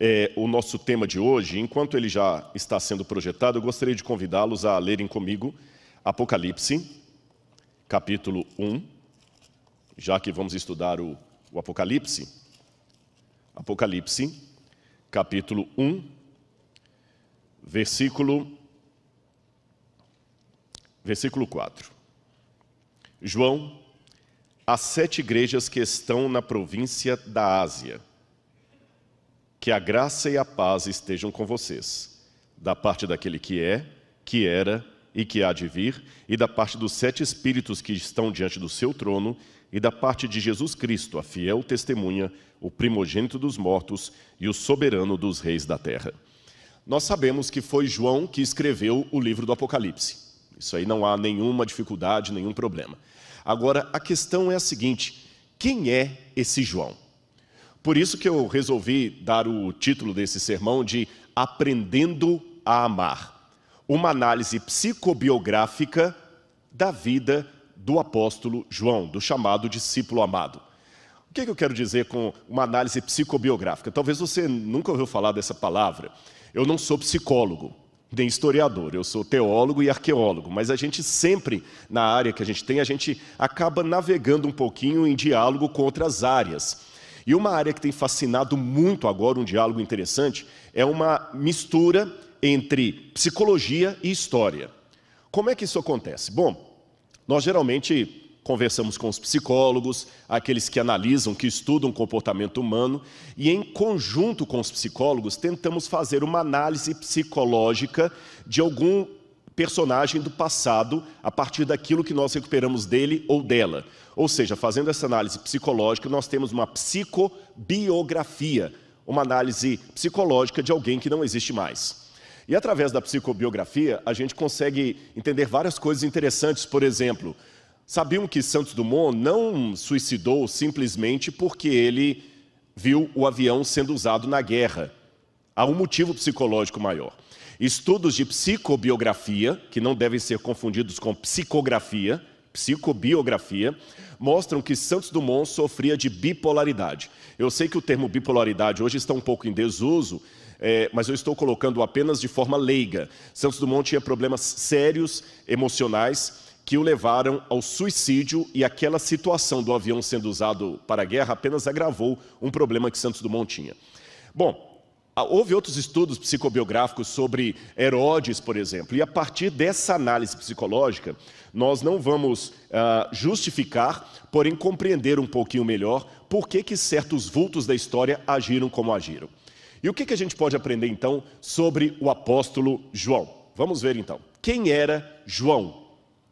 é, o nosso tema de hoje, enquanto ele já está sendo projetado, eu gostaria de convidá-los a lerem comigo Apocalipse, capítulo 1, já que vamos estudar o, o Apocalipse. Apocalipse, capítulo 1, versículo, versículo 4. João, as sete igrejas que estão na província da Ásia, que a graça e a paz estejam com vocês, da parte daquele que é, que era e que há de vir, e da parte dos sete espíritos que estão diante do seu trono, e da parte de Jesus Cristo, a fiel testemunha, o primogênito dos mortos e o soberano dos reis da terra. Nós sabemos que foi João que escreveu o livro do Apocalipse. Isso aí não há nenhuma dificuldade, nenhum problema. Agora, a questão é a seguinte: quem é esse João? Por isso que eu resolvi dar o título desse sermão de Aprendendo a Amar, uma análise psicobiográfica da vida do apóstolo João, do chamado discípulo amado. O que, é que eu quero dizer com uma análise psicobiográfica? Talvez você nunca ouviu falar dessa palavra. Eu não sou psicólogo, nem historiador, eu sou teólogo e arqueólogo, mas a gente sempre, na área que a gente tem, a gente acaba navegando um pouquinho em diálogo com outras áreas. E uma área que tem fascinado muito agora, um diálogo interessante, é uma mistura entre psicologia e história. Como é que isso acontece? Bom, nós geralmente conversamos com os psicólogos, aqueles que analisam, que estudam o comportamento humano, e em conjunto com os psicólogos tentamos fazer uma análise psicológica de algum personagem do passado a partir daquilo que nós recuperamos dele ou dela. Ou seja, fazendo essa análise psicológica, nós temos uma psicobiografia, uma análise psicológica de alguém que não existe mais. E através da psicobiografia, a gente consegue entender várias coisas interessantes. Por exemplo, sabiam que Santos Dumont não suicidou simplesmente porque ele viu o avião sendo usado na guerra. Há um motivo psicológico maior. Estudos de psicobiografia, que não devem ser confundidos com psicografia, psicobiografia, mostram que Santos Dumont sofria de bipolaridade. Eu sei que o termo bipolaridade hoje está um pouco em desuso, é, mas eu estou colocando apenas de forma leiga. Santos Dumont tinha problemas sérios emocionais que o levaram ao suicídio e aquela situação do avião sendo usado para a guerra apenas agravou um problema que Santos Dumont tinha. Bom, houve outros estudos psicobiográficos sobre Herodes, por exemplo, e a partir dessa análise psicológica, nós não vamos uh, justificar, porém compreender um pouquinho melhor por que, que certos vultos da história agiram como agiram. E o que, que a gente pode aprender então sobre o apóstolo João? Vamos ver então. Quem era João?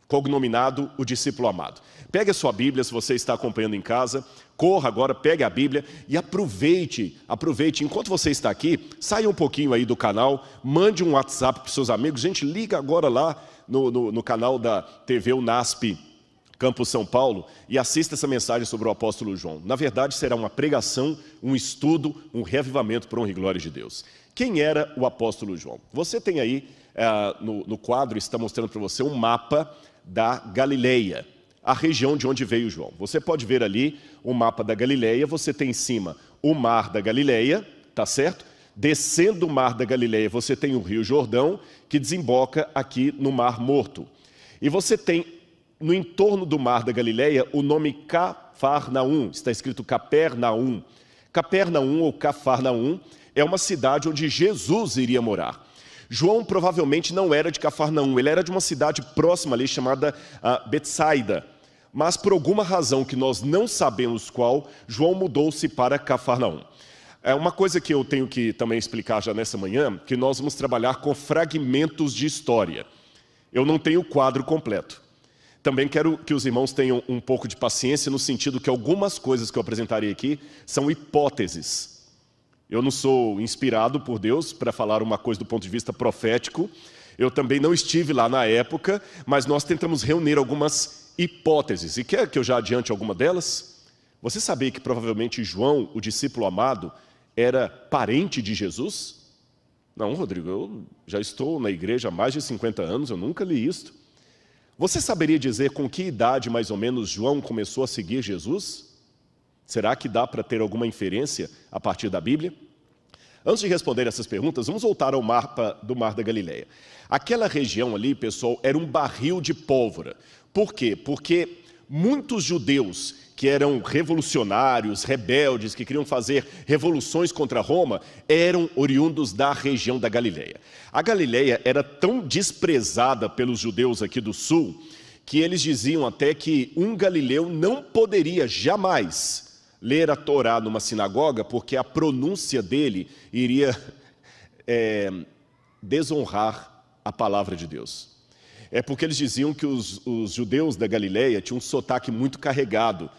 Cognominado o discípulo amado. Pegue a sua Bíblia, se você está acompanhando em casa, corra agora, pegue a Bíblia e aproveite, aproveite, enquanto você está aqui, saia um pouquinho aí do canal, mande um WhatsApp para seus amigos, gente, liga agora lá no, no, no canal da TV UNASP Campus São Paulo e assista essa mensagem sobre o apóstolo João. Na verdade, será uma pregação, um estudo, um reavivamento para honra e glória de Deus. Quem era o apóstolo João? Você tem aí, uh, no, no quadro, está mostrando para você um mapa da Galileia, a região de onde veio João. Você pode ver ali o mapa da Galileia, você tem em cima o mar da Galileia, tá certo? Descendo o mar da Galileia, você tem o Rio Jordão, que desemboca aqui no Mar Morto. E você tem no entorno do mar da Galileia o nome Cafarnaum, está escrito Capernaum. Capernaum ou Cafarnaum é uma cidade onde Jesus iria morar. João provavelmente não era de Cafarnaum, ele era de uma cidade próxima ali chamada uh, Betsaida. Mas por alguma razão que nós não sabemos qual, João mudou-se para Cafarnaum. É uma coisa que eu tenho que também explicar já nessa manhã, que nós vamos trabalhar com fragmentos de história. Eu não tenho o quadro completo. Também quero que os irmãos tenham um pouco de paciência no sentido que algumas coisas que eu apresentarei aqui são hipóteses. Eu não sou inspirado por Deus para falar uma coisa do ponto de vista profético. Eu também não estive lá na época, mas nós tentamos reunir algumas hipóteses. E quer que eu já adiante alguma delas? Você sabia que provavelmente João, o discípulo amado, era parente de Jesus? Não, Rodrigo, eu já estou na igreja há mais de 50 anos, eu nunca li isto. Você saberia dizer com que idade mais ou menos João começou a seguir Jesus? Será que dá para ter alguma inferência a partir da Bíblia? Antes de responder essas perguntas, vamos voltar ao mapa do Mar da Galileia. Aquela região ali, pessoal, era um barril de pólvora. Por quê? Porque muitos judeus que eram revolucionários, rebeldes, que queriam fazer revoluções contra Roma, eram oriundos da região da Galileia. A Galileia era tão desprezada pelos judeus aqui do sul, que eles diziam até que um galileu não poderia jamais ler a Torá numa sinagoga, porque a pronúncia dele iria é, desonrar a palavra de Deus. É porque eles diziam que os, os judeus da Galileia tinham um sotaque muito carregado,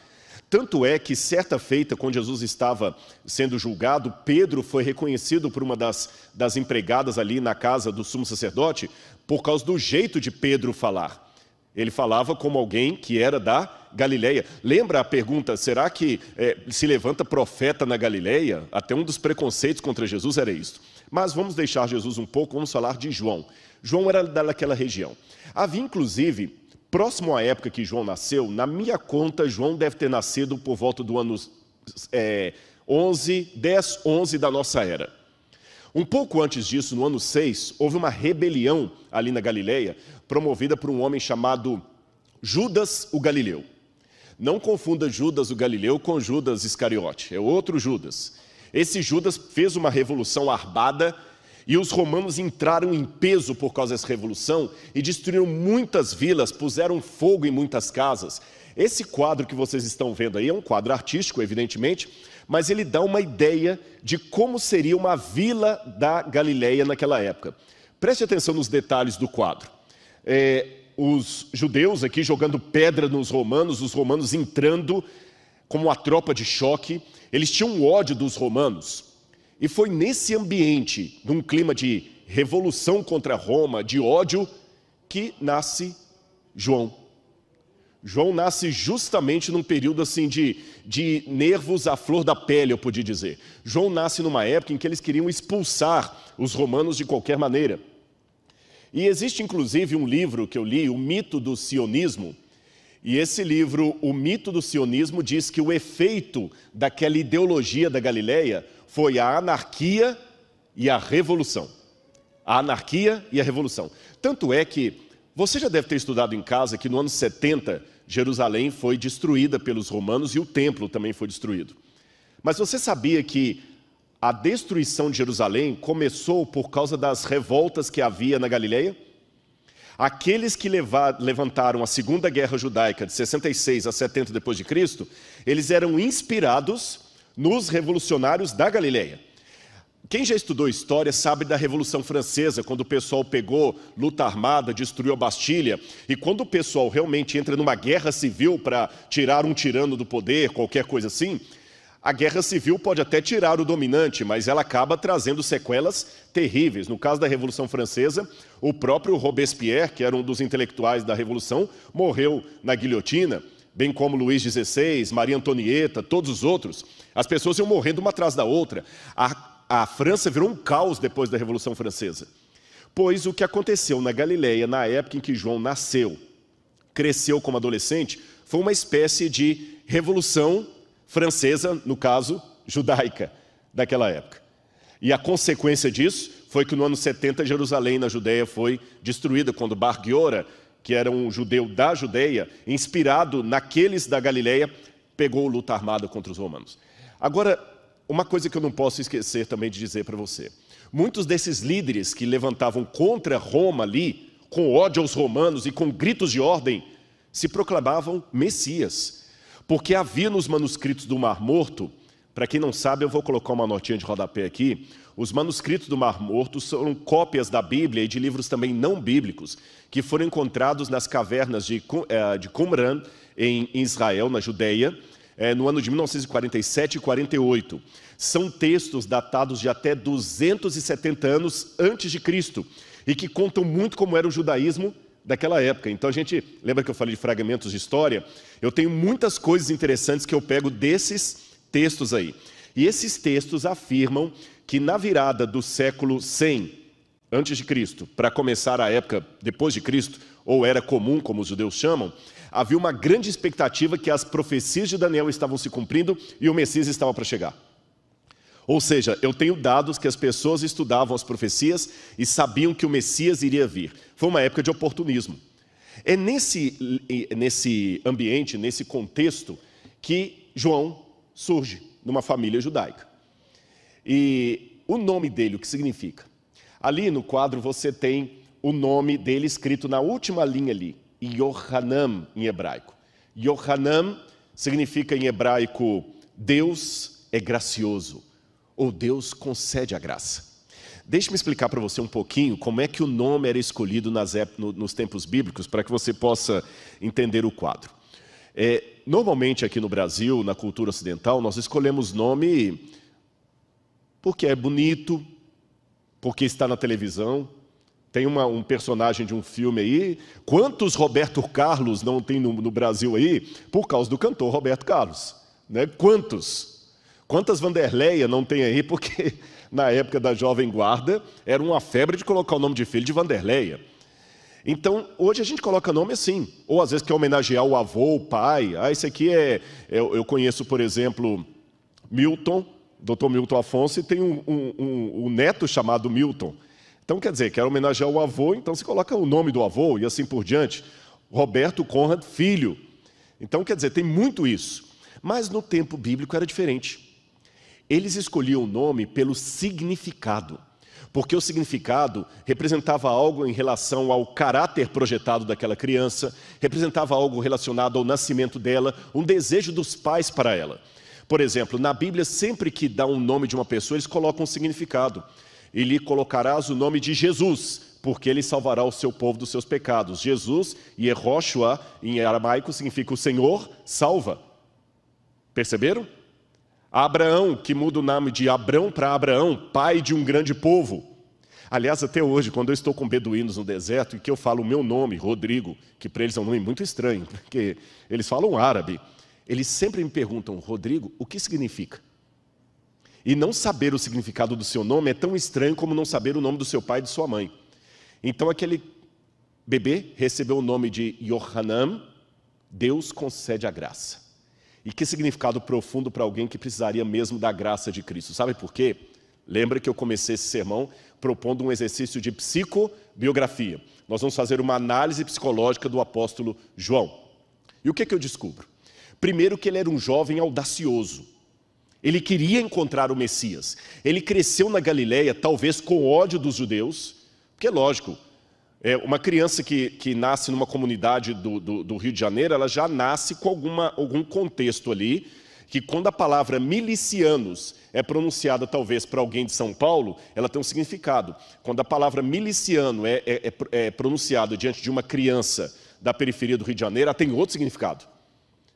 tanto é que, certa feita, quando Jesus estava sendo julgado, Pedro foi reconhecido por uma das, das empregadas ali na casa do sumo sacerdote por causa do jeito de Pedro falar. Ele falava como alguém que era da Galileia. Lembra a pergunta, será que é, se levanta profeta na Galileia? Até um dos preconceitos contra Jesus era isso. Mas vamos deixar Jesus um pouco, vamos falar de João. João era daquela região. Havia, inclusive, próximo à época que João nasceu, na minha conta, João deve ter nascido por volta do ano é, 11, 10, 11 da nossa era. Um pouco antes disso, no ano 6, houve uma rebelião ali na Galileia, promovida por um homem chamado Judas o Galileu. Não confunda Judas o Galileu com Judas Iscariote, é outro Judas. Esse Judas fez uma revolução armada e os romanos entraram em peso por causa dessa revolução e destruíram muitas vilas, puseram fogo em muitas casas. Esse quadro que vocês estão vendo aí é um quadro artístico, evidentemente, mas ele dá uma ideia de como seria uma vila da Galileia naquela época. Preste atenção nos detalhes do quadro. É, os judeus aqui jogando pedra nos romanos, os romanos entrando como uma tropa de choque, eles tinham ódio dos romanos. E foi nesse ambiente, num clima de revolução contra Roma, de ódio, que nasce João. João nasce justamente num período assim de, de nervos à flor da pele, eu podia dizer. João nasce numa época em que eles queriam expulsar os romanos de qualquer maneira. E existe inclusive um livro que eu li, O Mito do Sionismo, e esse livro, O Mito do Sionismo, diz que o efeito daquela ideologia da Galileia foi a anarquia e a revolução. A anarquia e a revolução. Tanto é que você já deve ter estudado em casa que no ano 70 Jerusalém foi destruída pelos romanos e o templo também foi destruído. Mas você sabia que a destruição de Jerusalém começou por causa das revoltas que havia na Galileia? Aqueles que levantaram a Segunda Guerra Judaica de 66 a 70 depois de Cristo, eles eram inspirados nos revolucionários da Galileia. Quem já estudou história sabe da Revolução Francesa, quando o pessoal pegou luta armada, destruiu a Bastilha, e quando o pessoal realmente entra numa guerra civil para tirar um tirano do poder, qualquer coisa assim, a guerra civil pode até tirar o dominante, mas ela acaba trazendo sequelas terríveis. No caso da Revolução Francesa, o próprio Robespierre, que era um dos intelectuais da Revolução, morreu na guilhotina bem como Luís XVI, Maria Antonieta, todos os outros, as pessoas iam morrendo uma atrás da outra. A, a França virou um caos depois da Revolução Francesa. Pois o que aconteceu na Galileia, na época em que João nasceu, cresceu como adolescente, foi uma espécie de revolução francesa, no caso, judaica, daquela época. E a consequência disso foi que no ano 70 Jerusalém, na Judéia, foi destruída, quando Bar Giora que era um judeu da Judeia, inspirado naqueles da Galileia, pegou luta armada contra os romanos. Agora, uma coisa que eu não posso esquecer também de dizer para você. Muitos desses líderes que levantavam contra Roma ali, com ódio aos romanos e com gritos de ordem, se proclamavam Messias. Porque havia nos manuscritos do Mar Morto, para quem não sabe, eu vou colocar uma notinha de rodapé aqui, os manuscritos do Mar Morto são cópias da Bíblia e de livros também não bíblicos, que foram encontrados nas cavernas de eh, Qumran, em Israel, na Judeia, eh, no ano de 1947 e 48. São textos datados de até 270 anos antes de Cristo e que contam muito como era o judaísmo daquela época. Então a gente, lembra que eu falei de fragmentos de história? Eu tenho muitas coisas interessantes que eu pego desses textos aí. E esses textos afirmam que na virada do século 100 antes de Cristo para começar a época depois de Cristo, ou era comum, como os judeus chamam, havia uma grande expectativa que as profecias de Daniel estavam se cumprindo e o Messias estava para chegar. Ou seja, eu tenho dados que as pessoas estudavam as profecias e sabiam que o Messias iria vir. Foi uma época de oportunismo. É nesse, nesse ambiente, nesse contexto, que João surge numa família judaica. E o nome dele, o que significa? Ali no quadro você tem o nome dele escrito na última linha ali, Yohanan em hebraico. Yohanan significa em hebraico Deus é gracioso ou Deus concede a graça. Deixe-me explicar para você um pouquinho como é que o nome era escolhido nas, nos tempos bíblicos, para que você possa entender o quadro. É, normalmente aqui no Brasil, na cultura ocidental, nós escolhemos nome porque é bonito, porque está na televisão. Tem uma, um personagem de um filme aí. Quantos Roberto Carlos não tem no, no Brasil aí por causa do cantor Roberto Carlos? Né? Quantos? Quantas Vanderleia não tem aí? Porque na época da Jovem Guarda era uma febre de colocar o nome de filho de Vanderleia. Então, hoje a gente coloca nome assim. Ou às vezes quer homenagear o avô, o pai. Ah, esse aqui é. Eu, eu conheço, por exemplo, Milton, Dr. Milton Afonso, e tem um, um, um, um neto chamado Milton. Então, quer dizer, quer homenagear o avô, então se coloca o nome do avô e assim por diante. Roberto Conrad, filho. Então, quer dizer, tem muito isso. Mas no tempo bíblico era diferente. Eles escolhiam o nome pelo significado, porque o significado representava algo em relação ao caráter projetado daquela criança, representava algo relacionado ao nascimento dela, um desejo dos pais para ela. Por exemplo, na Bíblia, sempre que dá um nome de uma pessoa, eles colocam um significado. E lhe colocarás o nome de Jesus, porque ele salvará o seu povo dos seus pecados. Jesus, Yehoshua, em aramaico, significa o Senhor salva. Perceberam? Abraão, que muda o nome de Abrão para Abraão, pai de um grande povo. Aliás, até hoje, quando eu estou com beduínos no deserto e que eu falo o meu nome, Rodrigo, que para eles é um nome muito estranho, porque eles falam árabe, eles sempre me perguntam, Rodrigo, o que significa? E não saber o significado do seu nome é tão estranho como não saber o nome do seu pai e de sua mãe. Então, aquele bebê recebeu o nome de Yohanan, Deus concede a graça. E que significado profundo para alguém que precisaria mesmo da graça de Cristo. Sabe por quê? Lembra que eu comecei esse sermão propondo um exercício de psicobiografia. Nós vamos fazer uma análise psicológica do apóstolo João. E o que, que eu descubro? Primeiro, que ele era um jovem audacioso. Ele queria encontrar o Messias. Ele cresceu na Galiléia, talvez com ódio dos judeus, porque, lógico, é, uma criança que, que nasce numa comunidade do, do, do, Rio de Janeiro, ela já nasce com alguma, algum contexto ali, que quando a palavra milicianos é pronunciada talvez para alguém de São Paulo, ela tem um significado. Quando a palavra miliciano é, é, é, é pronunciada diante de uma criança da periferia do Rio de Janeiro, ela tem outro significado.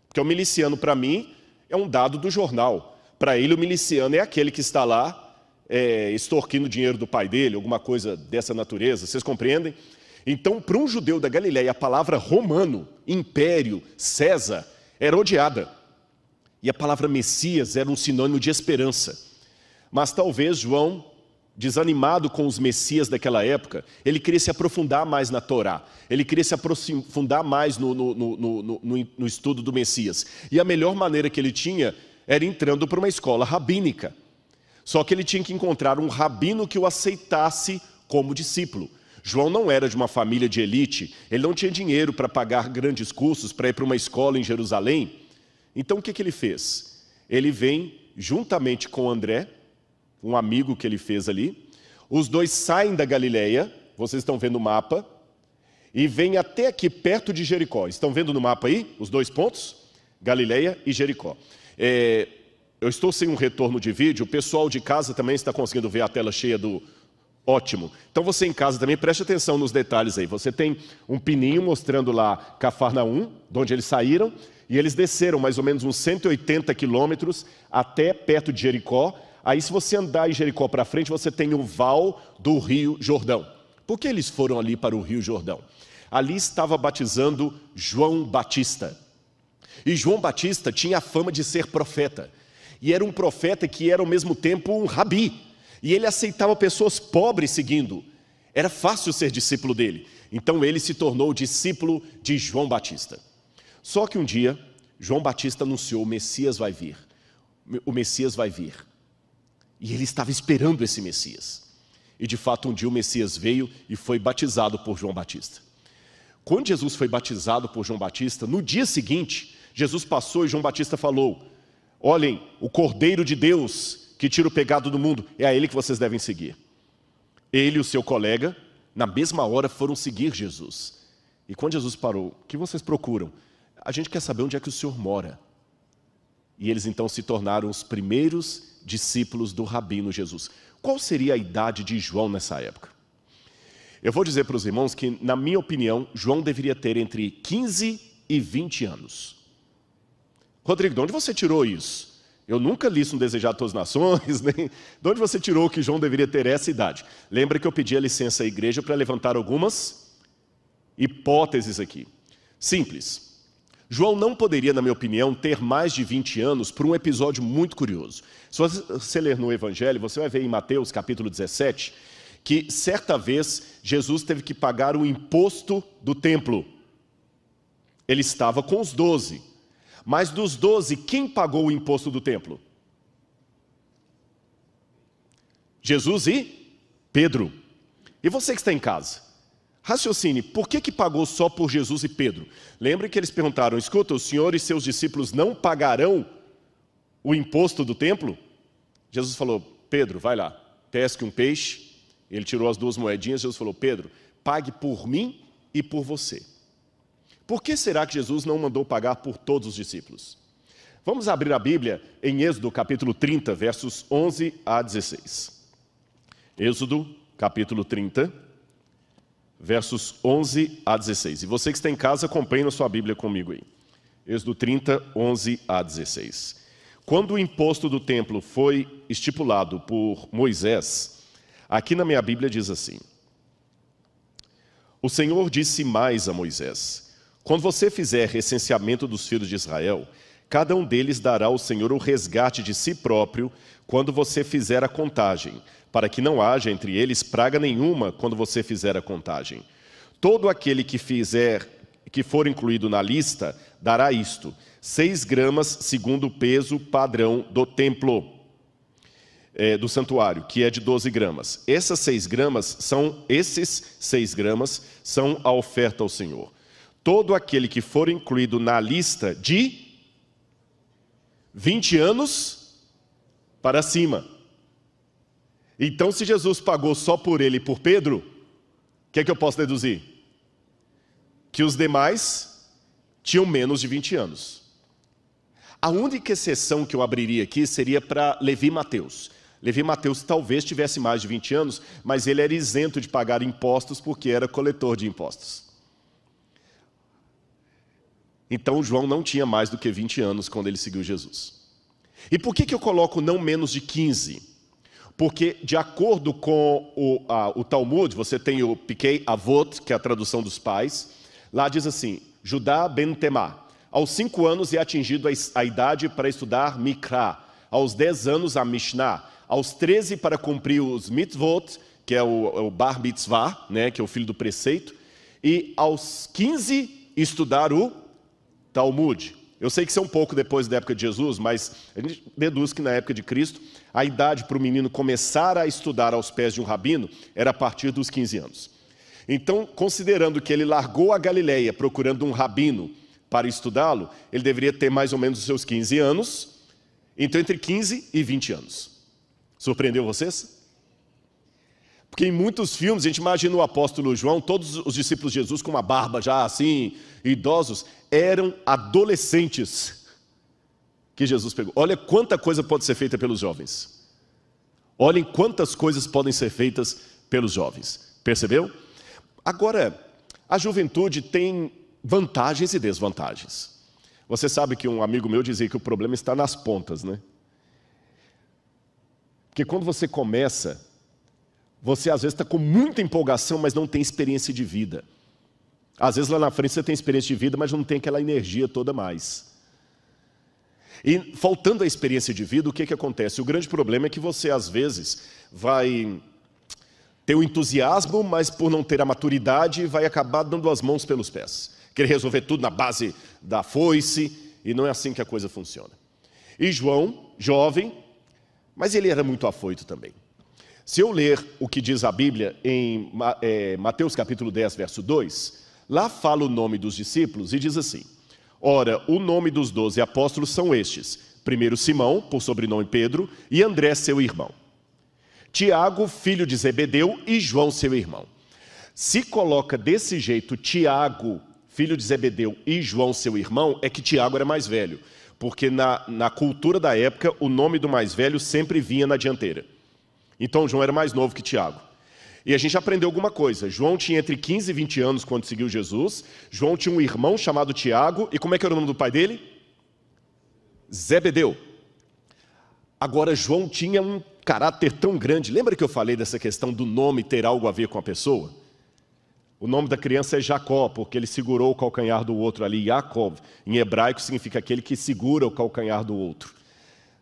Porque o miliciano, para mim, é um dado do jornal. Para ele, o miliciano é aquele que está lá é, extorquindo dinheiro do pai dele, alguma coisa dessa natureza. Vocês compreendem? Então, para um judeu da Galiléia, a palavra romano, império, César, era odiada. E a palavra Messias era um sinônimo de esperança. Mas talvez João, desanimado com os Messias daquela época, ele queria se aprofundar mais na Torá, ele queria se aprofundar mais no, no, no, no estudo do Messias. E a melhor maneira que ele tinha era entrando para uma escola rabínica. Só que ele tinha que encontrar um rabino que o aceitasse como discípulo. João não era de uma família de elite, ele não tinha dinheiro para pagar grandes cursos para ir para uma escola em Jerusalém. Então o que, que ele fez? Ele vem juntamente com André, um amigo que ele fez ali. Os dois saem da Galileia, vocês estão vendo o mapa, e vêm até aqui perto de Jericó. Estão vendo no mapa aí os dois pontos? Galileia e Jericó. É, eu estou sem um retorno de vídeo, o pessoal de casa também está conseguindo ver a tela cheia do, Ótimo. Então você em casa também preste atenção nos detalhes aí. Você tem um pininho mostrando lá Cafarnaum, de onde eles saíram, e eles desceram mais ou menos uns 180 quilômetros até perto de Jericó. Aí se você andar em Jericó para frente, você tem o val do Rio Jordão. Por que eles foram ali para o Rio Jordão? Ali estava batizando João Batista. E João Batista tinha a fama de ser profeta. E era um profeta que era ao mesmo tempo um rabi e ele aceitava pessoas pobres seguindo. Era fácil ser discípulo dele. Então ele se tornou discípulo de João Batista. Só que um dia, João Batista anunciou: o Messias vai vir. O Messias vai vir. E ele estava esperando esse Messias. E de fato, um dia o Messias veio e foi batizado por João Batista. Quando Jesus foi batizado por João Batista, no dia seguinte, Jesus passou e João Batista falou: Olhem, o Cordeiro de Deus que tira o pecado do mundo, é a ele que vocês devem seguir. Ele e o seu colega, na mesma hora, foram seguir Jesus. E quando Jesus parou, o que vocês procuram? A gente quer saber onde é que o Senhor mora. E eles então se tornaram os primeiros discípulos do rabino Jesus. Qual seria a idade de João nessa época? Eu vou dizer para os irmãos que, na minha opinião, João deveria ter entre 15 e 20 anos. Rodrigo, de onde você tirou isso? Eu nunca li isso no Desejado Todas as Nações, nem... de onde você tirou que João deveria ter essa idade? Lembra que eu pedi a licença à igreja para levantar algumas hipóteses aqui. Simples. João não poderia, na minha opinião, ter mais de 20 anos por um episódio muito curioso. Se você ler no Evangelho, você vai ver em Mateus capítulo 17 que certa vez Jesus teve que pagar o imposto do templo. Ele estava com os doze. Mas dos doze, quem pagou o imposto do templo? Jesus e Pedro. E você que está em casa? Raciocine, por que, que pagou só por Jesus e Pedro? Lembre que eles perguntaram: escuta, o senhor e seus discípulos não pagarão o imposto do templo? Jesus falou: Pedro, vai lá, pesque um peixe. Ele tirou as duas moedinhas. Jesus falou: Pedro, pague por mim e por você. Por que será que Jesus não mandou pagar por todos os discípulos? Vamos abrir a Bíblia em Êxodo capítulo 30, versos 11 a 16. Êxodo capítulo 30 versos 11 a 16. E você que está em casa, acompanhe na sua Bíblia comigo aí. Êxodo 30, 11 a 16. Quando o imposto do templo foi estipulado por Moisés, aqui na minha Bíblia diz assim: O Senhor disse mais a Moisés: Quando você fizer recenseamento dos filhos de Israel, cada um deles dará ao Senhor o resgate de si próprio quando você fizer a contagem para que não haja entre eles praga nenhuma quando você fizer a contagem. Todo aquele que fizer, que for incluído na lista, dará isto: seis gramas segundo o peso padrão do templo. É, do santuário, que é de 12 gramas. Essas seis gramas são, esses seis gramas são a oferta ao Senhor. Todo aquele que for incluído na lista de 20 anos para cima. Então, se Jesus pagou só por ele e por Pedro, o que é que eu posso deduzir? Que os demais tinham menos de 20 anos. A única exceção que eu abriria aqui seria para Levi Mateus. Levi Mateus talvez tivesse mais de 20 anos, mas ele era isento de pagar impostos porque era coletor de impostos. Então João não tinha mais do que 20 anos quando ele seguiu Jesus. E por que, que eu coloco não menos de 15? Porque, de acordo com o, a, o Talmud, você tem o Piquei Avot, que é a tradução dos pais, lá diz assim: Judá ben Temá. Aos cinco anos é atingido a, a idade para estudar Mikra, aos dez anos a Mishnah, aos treze para cumprir os mitzvot, que é o, o Bar Mitzvah, né, que é o filho do preceito, e aos quinze estudar o Talmud. Eu sei que isso é um pouco depois da época de Jesus, mas a gente deduz que na época de Cristo, a idade para o menino começar a estudar aos pés de um rabino era a partir dos 15 anos. Então, considerando que ele largou a Galileia procurando um rabino para estudá-lo, ele deveria ter mais ou menos os seus 15 anos, então entre 15 e 20 anos. Surpreendeu vocês? Porque em muitos filmes a gente imagina o apóstolo João, todos os discípulos de Jesus com uma barba já assim, idosos, eram adolescentes que Jesus pegou. Olha quanta coisa pode ser feita pelos jovens. Olhem quantas coisas podem ser feitas pelos jovens. Percebeu? Agora, a juventude tem vantagens e desvantagens. Você sabe que um amigo meu dizia que o problema está nas pontas, né? Porque quando você começa você às vezes está com muita empolgação, mas não tem experiência de vida. Às vezes lá na frente você tem experiência de vida, mas não tem aquela energia toda mais. E faltando a experiência de vida, o que, que acontece? O grande problema é que você às vezes vai ter o entusiasmo, mas por não ter a maturidade, vai acabar dando as mãos pelos pés. Querer resolver tudo na base da foice, e não é assim que a coisa funciona. E João, jovem, Mas ele era muito afoito também. Se eu ler o que diz a Bíblia em é, Mateus capítulo 10, verso 2, lá fala o nome dos discípulos e diz assim: Ora, o nome dos doze apóstolos são estes: primeiro Simão, por sobrenome Pedro, e André, seu irmão. Tiago, filho de Zebedeu, e João, seu irmão. Se coloca desse jeito Tiago, filho de Zebedeu, e João, seu irmão, é que Tiago era mais velho. Porque na, na cultura da época, o nome do mais velho sempre vinha na dianteira. Então João era mais novo que Tiago. E a gente aprendeu alguma coisa. João tinha entre 15 e 20 anos quando seguiu Jesus. João tinha um irmão chamado Tiago. E como é que era o nome do pai dele? Zebedeu. Agora, João tinha um caráter tão grande. Lembra que eu falei dessa questão do nome ter algo a ver com a pessoa? O nome da criança é Jacó, porque ele segurou o calcanhar do outro ali. Jacob, em hebraico, significa aquele que segura o calcanhar do outro,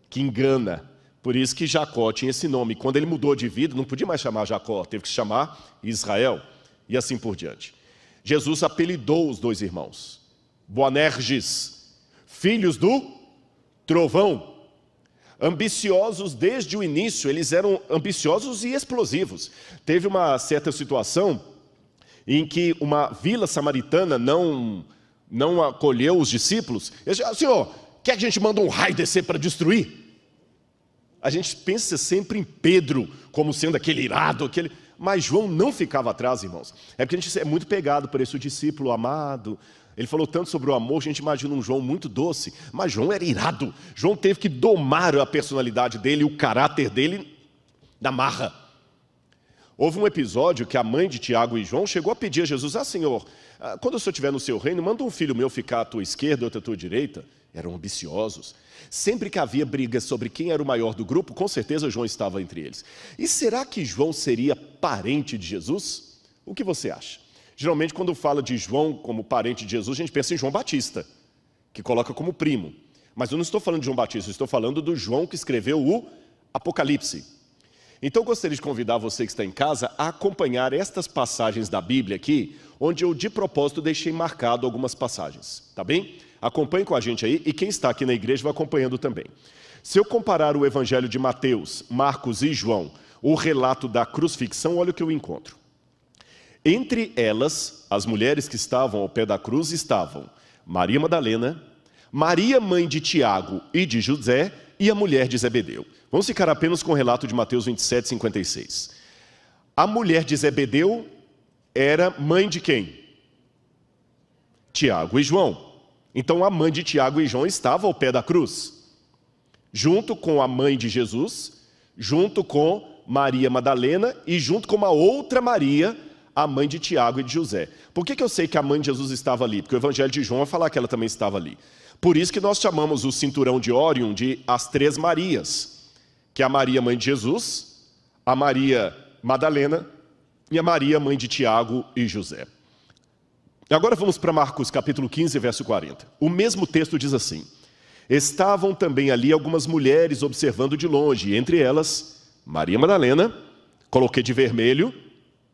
que engana. Por isso que Jacó tinha esse nome. Quando ele mudou de vida, não podia mais chamar Jacó, teve que chamar Israel e assim por diante. Jesus apelidou os dois irmãos, Boanerges, filhos do trovão. Ambiciosos desde o início, eles eram ambiciosos e explosivos. Teve uma certa situação em que uma vila samaritana não, não acolheu os discípulos. Eles disseram, Senhor, quer que a gente manda um raio descer para destruir? A gente pensa sempre em Pedro como sendo aquele irado, aquele. Mas João não ficava atrás, irmãos. É porque a gente é muito pegado por esse discípulo amado. Ele falou tanto sobre o amor, a gente imagina um João muito doce, mas João era irado. João teve que domar a personalidade dele, o caráter dele da marra. Houve um episódio que a mãe de Tiago e João chegou a pedir a Jesus: Ah, Senhor, ah, quando o Senhor estiver no seu reino, manda um filho meu ficar à tua esquerda, outro à tua direita. Eram ambiciosos. Sempre que havia briga sobre quem era o maior do grupo, com certeza João estava entre eles. E será que João seria parente de Jesus? O que você acha? Geralmente, quando fala de João como parente de Jesus, a gente pensa em João Batista, que coloca como primo. Mas eu não estou falando de João Batista, eu estou falando do João que escreveu o Apocalipse. Então, eu gostaria de convidar você que está em casa a acompanhar estas passagens da Bíblia aqui, onde eu de propósito deixei marcado algumas passagens, tá bem? Acompanhe com a gente aí e quem está aqui na igreja vai acompanhando também. Se eu comparar o evangelho de Mateus, Marcos e João, o relato da crucifixão, olha o que eu encontro. Entre elas, as mulheres que estavam ao pé da cruz estavam Maria Madalena, Maria, mãe de Tiago e de José, e a mulher de Zebedeu. Vamos ficar apenas com o relato de Mateus 27, 56. A mulher de Zebedeu era mãe de quem? Tiago e João. Então a mãe de Tiago e João estava ao pé da cruz, junto com a mãe de Jesus, junto com Maria Madalena e junto com uma outra Maria, a mãe de Tiago e de José. Por que, que eu sei que a mãe de Jesus estava ali? Porque o Evangelho de João vai falar que ela também estava ali. Por isso que nós chamamos o cinturão de Órion de as três Marias, que é a Maria, mãe de Jesus, a Maria Madalena e a Maria, mãe de Tiago e José. Agora vamos para Marcos capítulo 15, verso 40. O mesmo texto diz assim: Estavam também ali algumas mulheres observando de longe, entre elas Maria Madalena, coloquei de vermelho,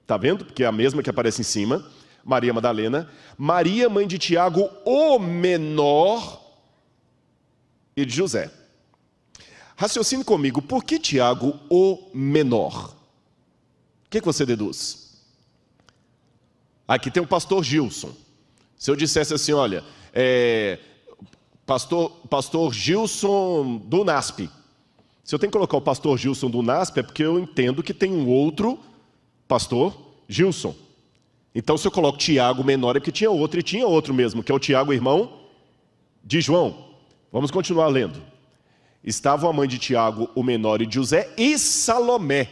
tá vendo? Porque é a mesma que aparece em cima. Maria Madalena, Maria, mãe de Tiago, o menor, e de José. Raciocine comigo, por que Tiago, o menor? O que, que você deduz? Aqui tem o pastor Gilson. Se eu dissesse assim, olha, é, pastor, pastor Gilson do NASP. Se eu tenho que colocar o pastor Gilson do NASP, é porque eu entendo que tem um outro pastor Gilson. Então, se eu coloco Tiago menor, é porque tinha outro, e tinha outro mesmo, que é o Tiago, irmão de João. Vamos continuar lendo. Estavam a mãe de Tiago, o menor, e de José, e Salomé.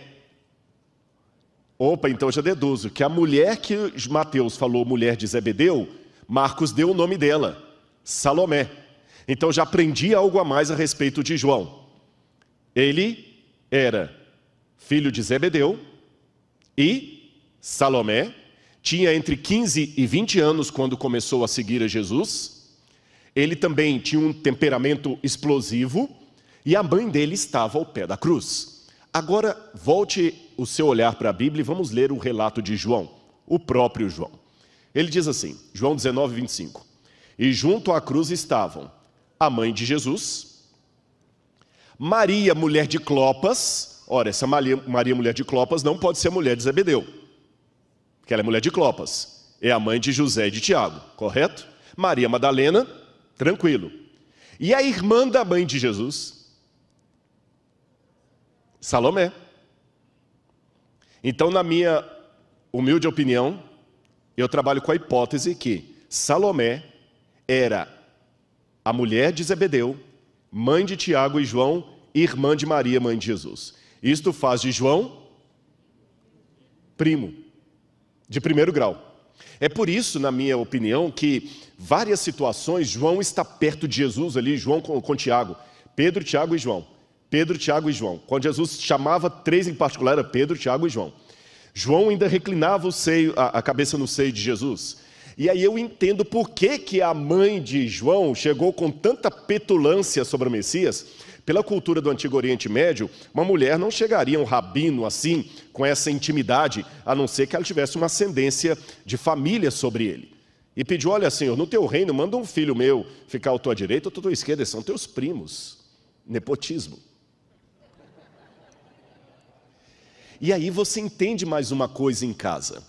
Opa, então já deduzo que a mulher que Mateus falou, mulher de Zebedeu, Marcos deu o nome dela, Salomé. Então já aprendi algo a mais a respeito de João. Ele era filho de Zebedeu e Salomé tinha entre 15 e 20 anos quando começou a seguir a Jesus. Ele também tinha um temperamento explosivo e a mãe dele estava ao pé da cruz. Agora, volte o seu olhar para a Bíblia e vamos ler o relato de João, o próprio João. Ele diz assim, João 19, 25: E junto à cruz estavam a mãe de Jesus, Maria, mulher de Clopas, ora, essa Maria, Maria, mulher de Clopas, não pode ser mulher de Zebedeu, porque ela é mulher de Clopas, é a mãe de José e de Tiago, correto? Maria Madalena, tranquilo. E a irmã da mãe de Jesus? Salomé. Então, na minha humilde opinião, eu trabalho com a hipótese que Salomé era a mulher de Zebedeu, mãe de Tiago e João, irmã de Maria, mãe de Jesus. Isto faz de João primo, de primeiro grau. É por isso, na minha opinião, que várias situações João está perto de Jesus ali, João com, com Tiago, Pedro, Tiago e João. Pedro, Tiago e João. Quando Jesus chamava três em particular, era Pedro, Tiago e João. João ainda reclinava o seio, a, a cabeça no seio de Jesus. E aí eu entendo por que, que a mãe de João chegou com tanta petulância sobre o Messias. Pela cultura do Antigo Oriente Médio, uma mulher não chegaria a um rabino assim, com essa intimidade, a não ser que ela tivesse uma ascendência de família sobre ele. E pediu: Olha, Senhor, no teu reino, manda um filho meu ficar à tua direita ou à tua esquerda, são teus primos. Nepotismo. E aí você entende mais uma coisa em casa.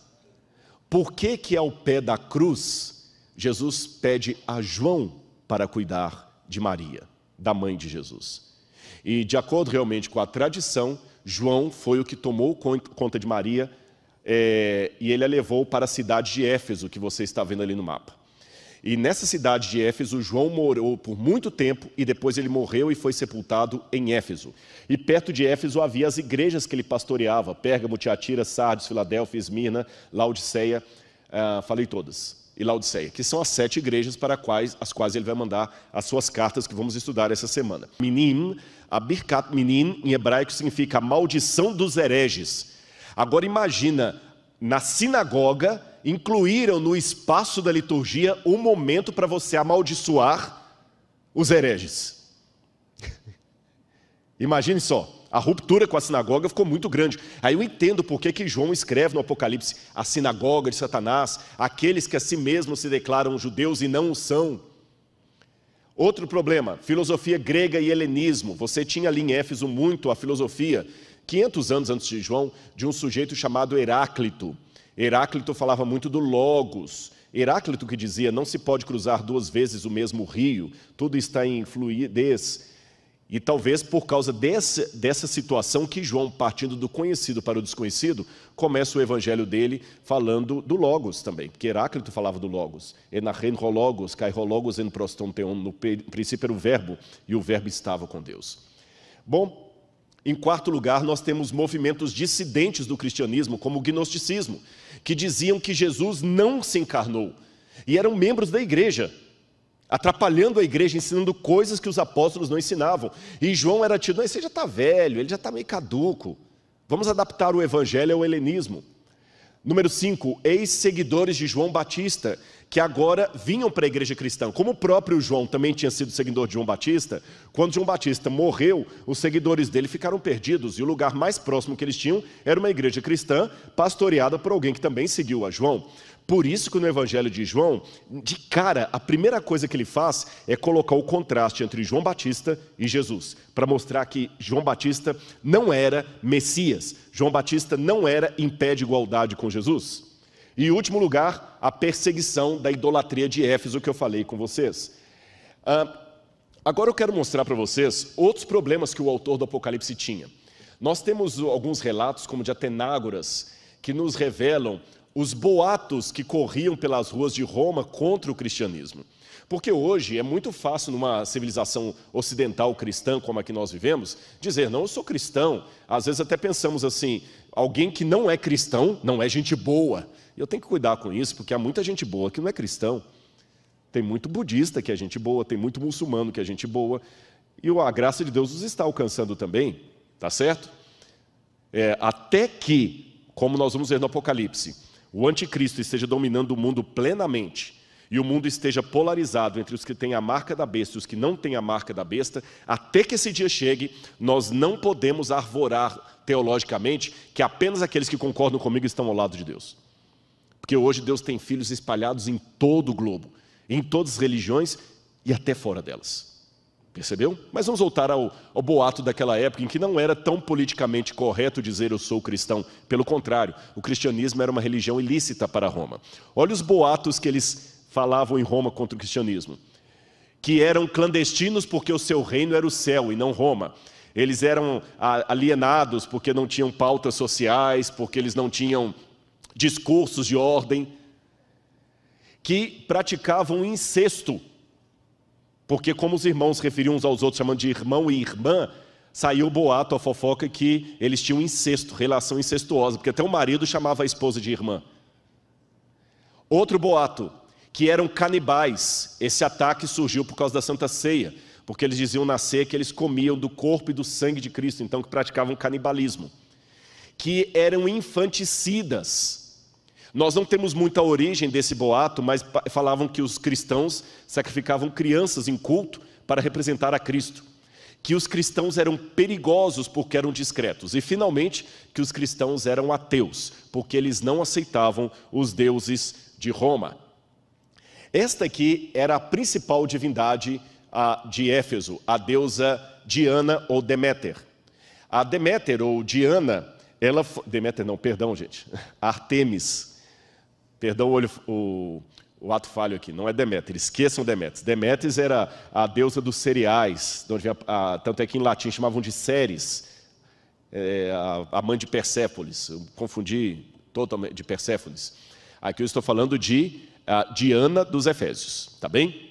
Por que, que ao pé da cruz, Jesus pede a João para cuidar de Maria, da mãe de Jesus? E de acordo realmente com a tradição, João foi o que tomou conta de Maria é, e ele a levou para a cidade de Éfeso, que você está vendo ali no mapa. E nessa cidade de Éfeso, João morou por muito tempo e depois ele morreu e foi sepultado em Éfeso. E perto de Éfeso havia as igrejas que ele pastoreava: Pérgamo, Tiatira, Sardes, Filadélfia, Esmirna, Laodiceia, uh, falei todas, e Laodiceia, que são as sete igrejas para quais, as quais ele vai mandar as suas cartas que vamos estudar essa semana. Minim, a Birkat Minim, em hebraico, significa a maldição dos hereges. Agora imagina, na sinagoga, incluíram no espaço da liturgia um momento para você amaldiçoar os hereges. Imagine só, a ruptura com a sinagoga ficou muito grande. Aí eu entendo por que, que João escreve no Apocalipse a sinagoga de Satanás, aqueles que a si mesmos se declaram judeus e não o são. Outro problema, filosofia grega e helenismo. Você tinha ali em Éfeso muito a filosofia, 500 anos antes de João, de um sujeito chamado Heráclito. Heráclito falava muito do Logos. Heráclito que dizia: não se pode cruzar duas vezes o mesmo rio, tudo está em fluidez. E talvez por causa dessa, dessa situação que João, partindo do conhecido para o desconhecido, começa o evangelho dele falando do Logos também, porque Heráclito falava do Logos. Enachen rologos, kai rologos en prostonteon, no princípio era o verbo, e o verbo estava com Deus. Bom, em quarto lugar, nós temos movimentos dissidentes do cristianismo, como o gnosticismo, que diziam que Jesus não se encarnou e eram membros da igreja, atrapalhando a igreja, ensinando coisas que os apóstolos não ensinavam. E João era tido, não, esse já está velho, ele já está meio caduco. Vamos adaptar o evangelho ao helenismo. Número 5, ex-seguidores de João Batista, que agora vinham para a igreja cristã. Como o próprio João também tinha sido seguidor de João Batista, quando João Batista morreu, os seguidores dele ficaram perdidos e o lugar mais próximo que eles tinham era uma igreja cristã pastoreada por alguém que também seguiu a João. Por isso que no Evangelho de João, de cara, a primeira coisa que ele faz é colocar o contraste entre João Batista e Jesus, para mostrar que João Batista não era Messias, João Batista não era em pé de igualdade com Jesus. E último lugar, a perseguição da idolatria de Éfeso que eu falei com vocês. Ah, agora eu quero mostrar para vocês outros problemas que o autor do Apocalipse tinha. Nós temos alguns relatos, como de Atenágoras, que nos revelam os boatos que corriam pelas ruas de Roma contra o cristianismo. Porque hoje é muito fácil, numa civilização ocidental cristã como a que nós vivemos, dizer, não, eu sou cristão. Às vezes até pensamos assim, alguém que não é cristão não é gente boa. E eu tenho que cuidar com isso, porque há muita gente boa que não é cristão. Tem muito budista que é gente boa, tem muito muçulmano que é gente boa. E a graça de Deus os está alcançando também, tá certo? É, até que, como nós vamos ver no Apocalipse, o anticristo esteja dominando o mundo plenamente e o mundo esteja polarizado entre os que têm a marca da besta e os que não têm a marca da besta, até que esse dia chegue, nós não podemos arvorar teologicamente que apenas aqueles que concordam comigo estão ao lado de Deus. Porque hoje Deus tem filhos espalhados em todo o globo, em todas as religiões e até fora delas. Percebeu? Mas vamos voltar ao, ao, boato daquela época em que não era tão politicamente correto dizer eu sou cristão. Pelo contrário, o cristianismo era uma religião ilícita para Roma. Olha os boatos que eles falavam em Roma contra o cristianismo. Que eram clandestinos porque o seu reino era o céu e não Roma. Eles eram alienados porque não tinham pautas sociais, porque eles não tinham discursos de ordem. Que praticavam incesto porque, como os irmãos referiam uns aos outros, chamando de irmão e irmã, saiu o boato, a fofoca, que eles tinham incesto, relação incestuosa, porque até o marido chamava a esposa de irmã. Outro boato, que eram canibais. Esse ataque surgiu por causa da Santa Ceia, porque eles diziam na ceia que eles comiam do corpo e do sangue de Cristo, então que praticavam canibalismo. Que eram infanticidas, nós não temos muita origem desse boato, mas falavam que os cristãos sacrificavam crianças em culto para representar a Cristo. Que os cristãos eram perigosos porque eram discretos. E, finalmente, que os cristãos eram ateus, porque eles não aceitavam os deuses de Roma. Esta aqui era a principal divindade de Éfeso, a deusa Diana ou Deméter. A Deméter ou Diana, ela. Deméter não, perdão, gente. Artemis Perdão o, o, o ato falho aqui, não é Deméter, esqueçam Deméter. Deméter era a deusa dos cereais, a, a, tanto é que em latim chamavam de Ceres, é, a, a, mãe de Persépolis. Eu confundi totalmente de Persépolis. Aqui eu estou falando de Diana dos Efésios, tá bem?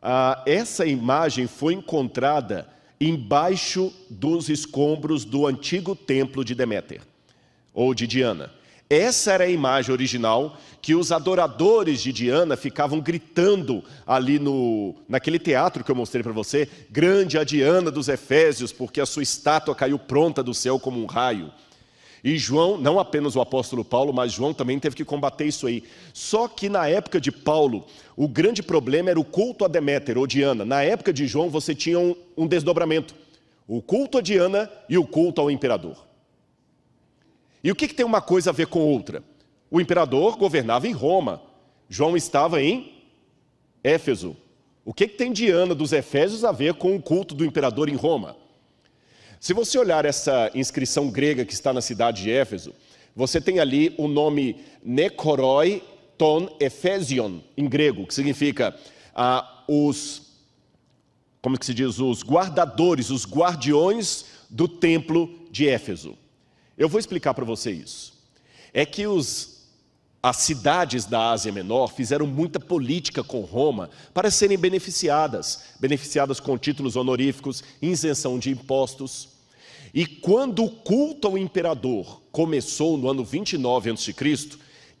Ah, essa imagem foi encontrada embaixo dos escombros do antigo templo de Deméter, ou de Diana. Essa era a imagem original que os adoradores de Diana ficavam gritando ali no, naquele teatro que eu mostrei para você, grande a Diana dos Efésios, porque a sua estátua caiu pronta do céu como um raio. E João, não apenas o apóstolo Paulo, mas João também teve que combater isso aí. Só que na época de Paulo, o grande problema era o culto a Deméter ou Diana. Na época de João, você tinha um, um desdobramento: o culto a Diana e o culto ao imperador. E o que, que tem uma coisa a ver com outra? O imperador governava em Roma, João estava em Éfeso. O que, que tem Diana dos Efésios a ver com o culto do imperador em Roma? Se você olhar essa inscrição grega que está na cidade de Éfeso, você tem ali o nome Nekoroi ton Ephesion, em grego, que significa ah, os, como que se diz, os guardadores, os guardiões do templo de Éfeso. Eu vou explicar para você isso. É que os, as cidades da Ásia Menor fizeram muita política com Roma para serem beneficiadas beneficiadas com títulos honoríficos, isenção de impostos. E quando o culto ao imperador começou no ano 29 a.C.,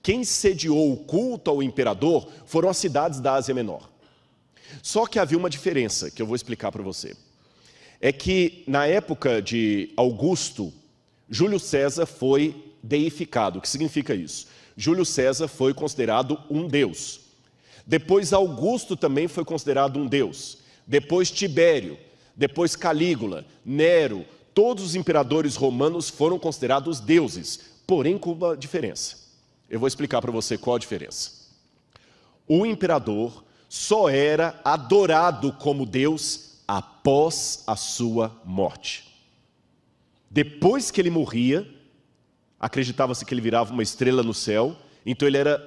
quem sediou o culto ao imperador foram as cidades da Ásia Menor. Só que havia uma diferença que eu vou explicar para você. É que na época de Augusto, Júlio César foi deificado. O que significa isso? Júlio César foi considerado um deus. Depois Augusto também foi considerado um deus. Depois Tibério, depois Calígula, Nero, todos os imperadores romanos foram considerados deuses, porém com uma diferença. Eu vou explicar para você qual a diferença. O imperador só era adorado como deus após a sua morte. Depois que ele morria, acreditava-se que ele virava uma estrela no céu, então ele era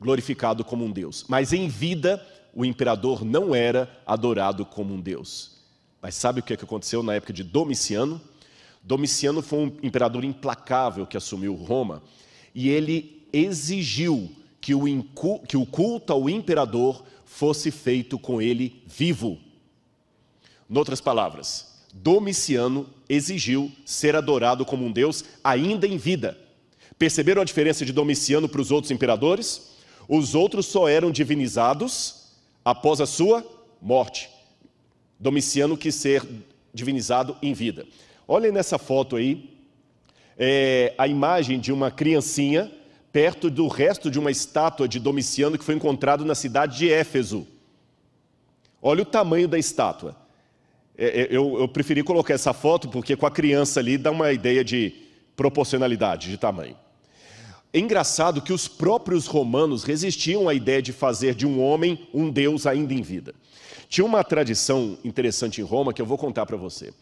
glorificado como um Deus. Mas em vida, o imperador não era adorado como um Deus. Mas sabe o que aconteceu na época de Domiciano? Domiciano foi um imperador implacável que assumiu Roma e ele exigiu que o, que o culto ao imperador fosse feito com ele vivo. Em outras palavras, Domiciano exigiu ser adorado como um deus ainda em vida. Perceberam a diferença de Domiciano para os outros imperadores? Os outros só eram divinizados após a sua morte. Domiciano quis ser divinizado em vida. Olhem nessa foto aí, é, a imagem de uma criancinha perto do resto de uma estátua de Domiciano que foi encontrado na cidade de Éfeso. Olha o tamanho da estátua. É, é, eu, eu preferi colocar essa foto porque com a criança ali dá uma ideia de proporcionalidade, de tamanho. É engraçado que os próprios romanos resistiam à ideia de fazer de um homem um deus ainda em vida. Tinha uma tradição interessante em Roma que eu vou contar para você.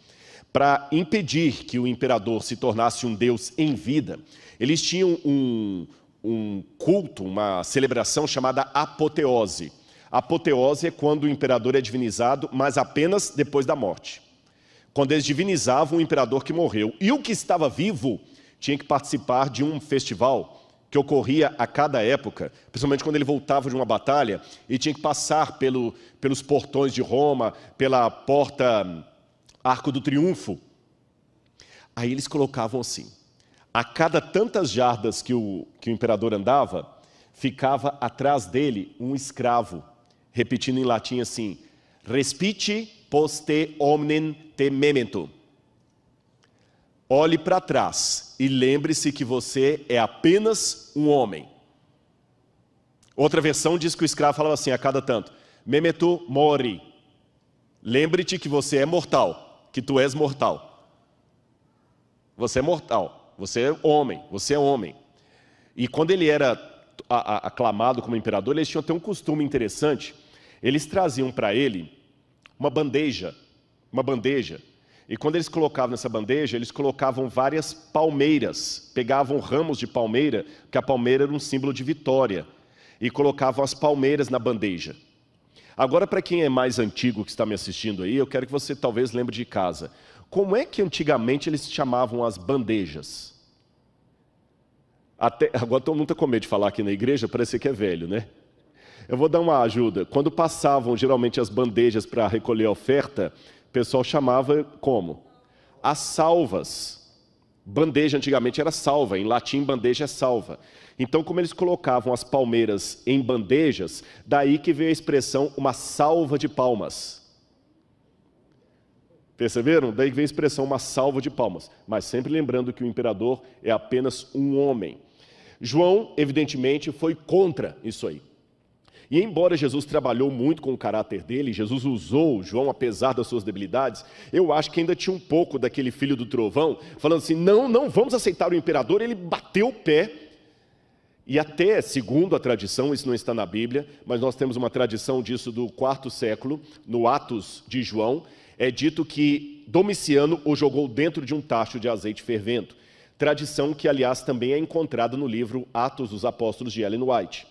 Para impedir que o imperador se tornasse um deus em vida, eles tinham um, um culto, uma celebração chamada apoteose. Apoteose é quando o imperador é divinizado, mas apenas depois da morte. Quando eles divinizavam o imperador que morreu. E o que estava vivo tinha que participar de um festival que ocorria a cada época, principalmente quando ele voltava de uma batalha e tinha que passar pelo, pelos portões de Roma, pela porta Arco do Triunfo. Aí eles colocavam assim: a cada tantas jardas que o, que o imperador andava, ficava atrás dele um escravo, repetindo em latim assim: Respite poste omnem te memento. Olhe para trás e lembre-se que você é apenas um homem. Outra versão diz que o escravo falava assim a cada tanto: Memetu mori. Lembre-te que você é mortal, que tu és mortal. Você é mortal, você é homem, você é homem. E quando ele era aclamado como imperador, eles tinham até um costume interessante. Eles traziam para ele uma bandeja, uma bandeja e quando eles colocavam nessa bandeja, eles colocavam várias palmeiras, pegavam ramos de palmeira, porque a palmeira era um símbolo de vitória, e colocavam as palmeiras na bandeja. Agora, para quem é mais antigo que está me assistindo aí, eu quero que você talvez lembre de casa. Como é que antigamente eles chamavam as bandejas? Até, agora todo mundo está com medo de falar aqui na igreja, parece que é velho, né? Eu vou dar uma ajuda. Quando passavam geralmente as bandejas para recolher a oferta, pessoal chamava como? As salvas. Bandeja antigamente era salva, em latim bandeja é salva. Então, como eles colocavam as palmeiras em bandejas, daí que veio a expressão uma salva de palmas. Perceberam? Daí que veio a expressão uma salva de palmas. Mas sempre lembrando que o imperador é apenas um homem. João, evidentemente, foi contra isso aí. E embora Jesus trabalhou muito com o caráter dele, Jesus usou João apesar das suas debilidades, eu acho que ainda tinha um pouco daquele filho do trovão, falando assim: não, não vamos aceitar o imperador. Ele bateu o pé. E até, segundo a tradição, isso não está na Bíblia, mas nós temos uma tradição disso do quarto século, no Atos de João, é dito que Domiciano o jogou dentro de um tacho de azeite fervendo. Tradição que, aliás, também é encontrada no livro Atos dos Apóstolos de Ellen White.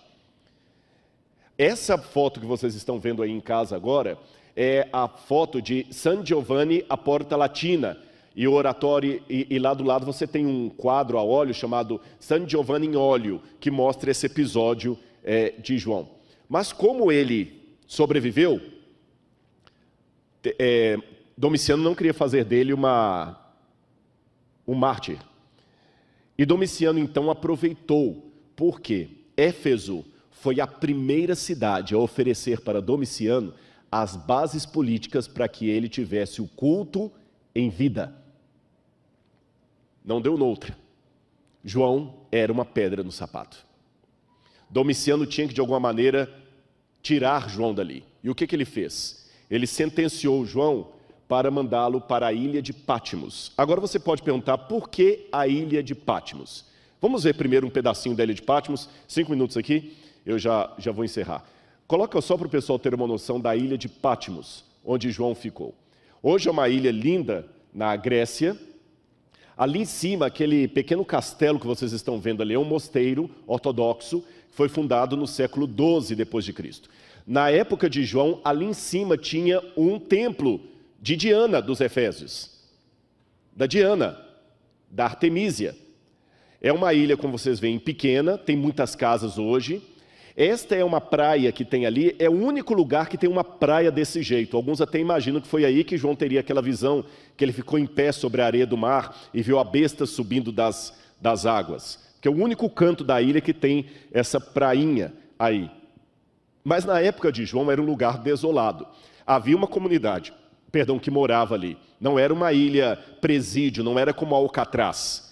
Essa foto que vocês estão vendo aí em casa agora é a foto de San Giovanni a Porta Latina. E o oratório, e, e, lá do lado você tem um quadro a óleo chamado San Giovanni em óleo, que mostra esse episódio é, de João. Mas como ele sobreviveu, é, Domiciano não queria fazer dele uma, um mártir. E Domiciano então aproveitou, porque Éfeso foi a primeira cidade a oferecer para Domiciano as bases políticas para que ele tivesse o culto em vida. Não deu noutra. João era uma pedra no sapato. Domiciano tinha que, de alguma maneira, tirar João dali. E o que, que ele fez? Ele sentenciou João para mandá-lo para a ilha de Pátimos. Agora você pode perguntar por que a ilha de Pátimos? Vamos ver primeiro um pedacinho da ilha de Pátimos, cinco minutos aqui eu já, já vou encerrar. Coloca só para o pessoal ter uma noção da ilha de Patmos, onde João ficou. Hoje é uma ilha linda na Grécia. Ali em cima, aquele pequeno castelo que vocês estão vendo ali é um mosteiro ortodoxo que foi fundado no século 12 depois de Cristo. Na época de João, ali em cima tinha um templo de Diana dos Efésios, da Diana, da Artemísia. É uma ilha, como vocês veem, pequena, tem muitas casas hoje. Esta é uma praia que tem ali, é o único lugar que tem uma praia desse jeito. Alguns até imaginam que foi aí que João teria aquela visão, que ele ficou em pé sobre a areia do mar e viu a besta subindo das, das águas. Que é o único canto da ilha que tem essa prainha aí. Mas na época de João era um lugar desolado. Havia uma comunidade, perdão, que morava ali. Não era uma ilha presídio, não era como Alcatraz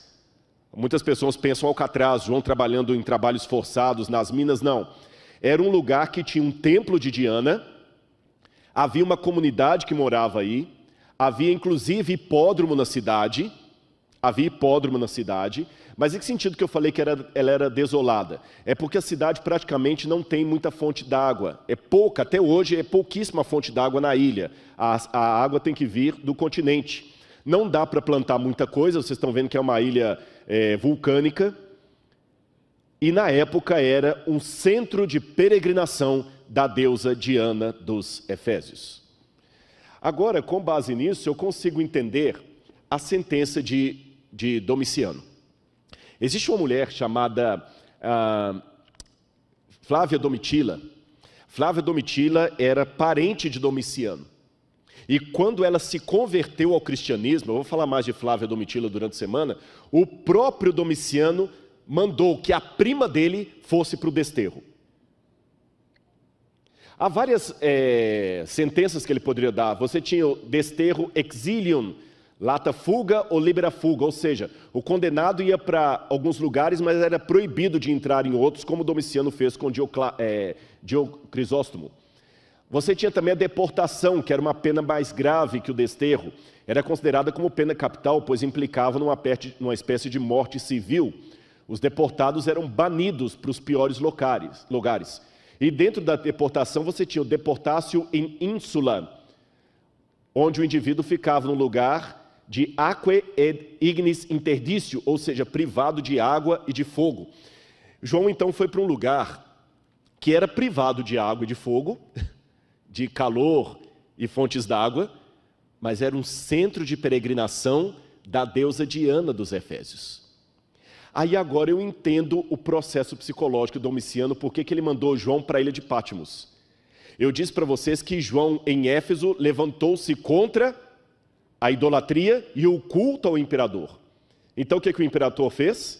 Muitas pessoas pensam Alcatraz, João trabalhando em trabalhos forçados nas minas, não. Era um lugar que tinha um templo de Diana, havia uma comunidade que morava aí, havia inclusive hipódromo na cidade, havia hipódromo na cidade, mas em que sentido que eu falei que era, ela era desolada? É porque a cidade praticamente não tem muita fonte d'água. É pouca, até hoje é pouquíssima fonte d'água na ilha. A, a, água tem que vir do continente. Não dá para plantar muita coisa, vocês estão vendo que é uma ilha é, vulcânica. E na época era um centro de peregrinação da deusa Diana dos Efésios. Agora, com base nisso, eu consigo entender a sentença de, de Domiciano. Existe uma mulher chamada ah, Flávia Domitila. Flávia Domitila era parente de Domiciano. E quando ela se converteu ao cristianismo, eu vou falar mais de Flávia Domitila durante a semana, o próprio Domiciano mandou que a prima dele fosse para o desterro. Há várias é, sentenças que ele poderia dar. Você tinha o desterro exilium, Lata fuga ou libera fuga, ou seja, o condenado ia para alguns lugares, mas era proibido de entrar em outros, como Domiciano fez com Diocla, é, Diocrisóstomo. Você tinha também a deportação, que era uma pena mais grave que o desterro. Era considerada como pena capital, pois implicava numa, numa espécie de morte civil. Os deportados eram banidos para os piores locais, lugares. E dentro da deportação você tinha o deportácio em insula, onde o indivíduo ficava num lugar de aquae et ignis interdicio, ou seja, privado de água e de fogo. João então foi para um lugar que era privado de água e de fogo, de calor e fontes d'água, mas era um centro de peregrinação da deusa Diana dos Efésios. Aí agora eu entendo o processo psicológico do Domiciano, porque que ele mandou João para a ilha de Pátimos. Eu disse para vocês que João, em Éfeso, levantou-se contra a idolatria e o culto ao imperador. Então o que, que o imperador fez?